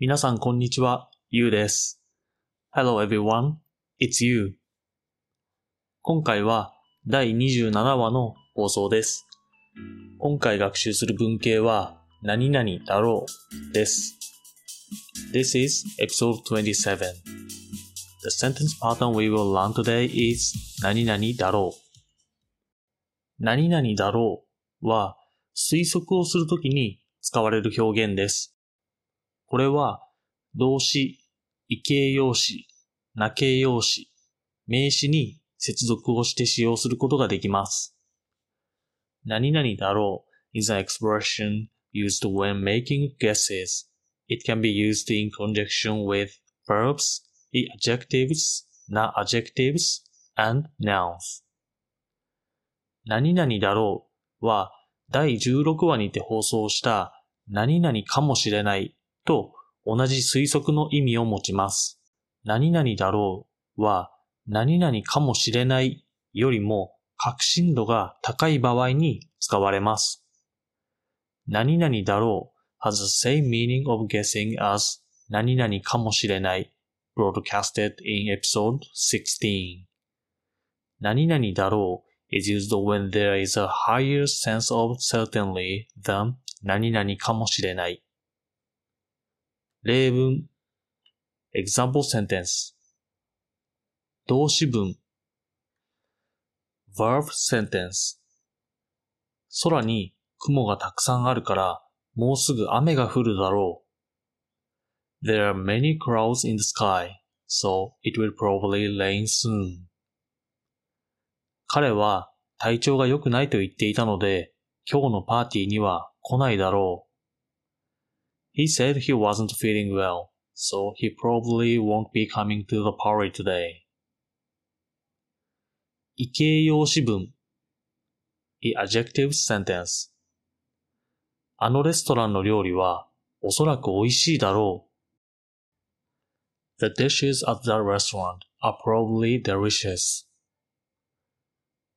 皆さんこんにちは、ゆうです。Hello everyone, it's you. 今回は第27話の放送です。今回学習する文型は何々だろうです。This is episode 27. The sentence pattern we will learn today is 何々だろう。何々だろうは推測をするときに使われる表現です。これは動詞、異形容詞、名形容詞、名詞に接続をして使用することができます。何々だろう is an expression used when making guesses. It can be used in conjunction with verbs, adjectives, non-adjectives, and nouns. 何々だろうは第16話にて放送した何々かもしれないと同じ推測の意味を持ちます。何々だろうは何々かもしれないよりも確信度が高い場合に使われます。何々だろう has the same meaning of guessing as 何々かもしれない broadcasted in episode 16. 何々だろう is used when there is a higher sense of certainty than 何々かもしれない。例文 example sentence 動詞文 verb sentence 空に雲がたくさんあるからもうすぐ雨が降るだろう。There are many clouds in the sky, so it will probably rain soon. 彼は体調が良くないと言っていたので、今日のパーティーには来ないだろう。He said he wasn't feeling well, so he probably won't be coming to the party today. 異形容詞文 A adjective sentence あのレストランの料理はおそらく美味しいだろう。The dishes at the restaurant are probably delicious.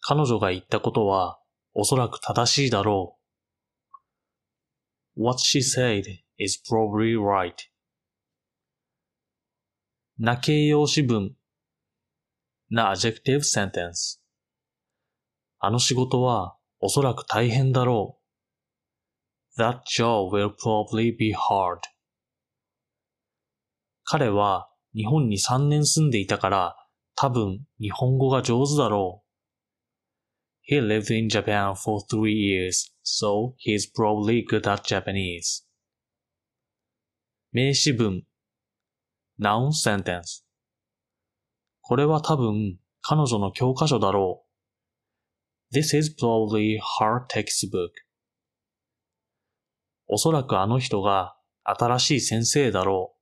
彼女が言ったことはおそらく正しいだろう。What she said is probably right. な形容詞文な adjective sentence あの仕事はおそらく大変だろう。That job will probably be hard. 彼は日本に3年住んでいたから多分日本語が上手だろう。He lived in Japan for three years, so he's probably good at Japanese. 名詞文 noun sentence これは多分彼女の教科書だろう。This is probably her textbook. おそらくあの人が新しい先生だろ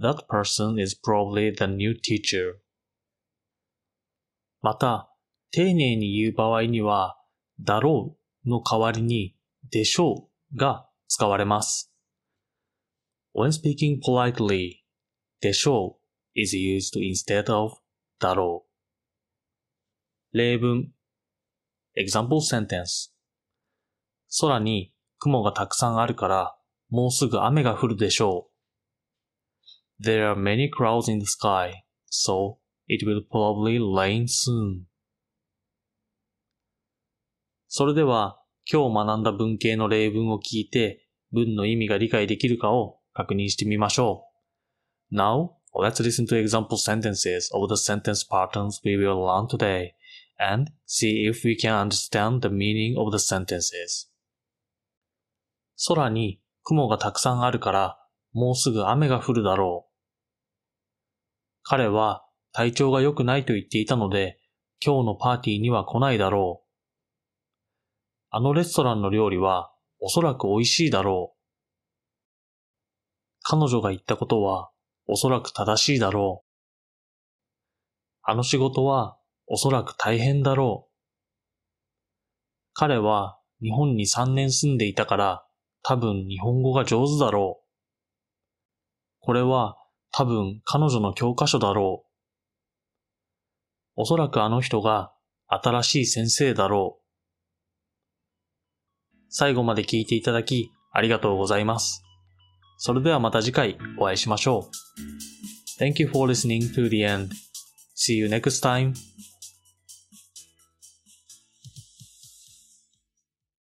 う。That person is probably the new teacher. また、丁寧に言う場合には、だろうの代わりに、でしょうが使われます。When speaking politely, でしょう is used instead of だろう。例文 example sentence 空に雲がたくさんあるから、もうすぐ雨が降るでしょう。There are many clouds in the sky, so it will probably rain soon. それでは、今日学んだ文型の例文を聞いて、文の意味が理解できるかを確認してみましょう。Now, let's listen to example sentences of the sentence patterns we will learn today and see if we can understand the meaning of the sentences. 空に雲がたくさんあるから、もうすぐ雨が降るだろう。彼は体調が良くないと言っていたので、今日のパーティーには来ないだろう。あのレストランの料理はおそらく美味しいだろう。彼女が言ったことはおそらく正しいだろう。あの仕事はおそらく大変だろう。彼は日本に3年住んでいたから多分日本語が上手だろう。これは多分彼女の教科書だろう。おそらくあの人が新しい先生だろう。最後まで聞いていただきありがとうございます。それではまた次回お会いしましょう。Thank you for listening to the end. See you next time.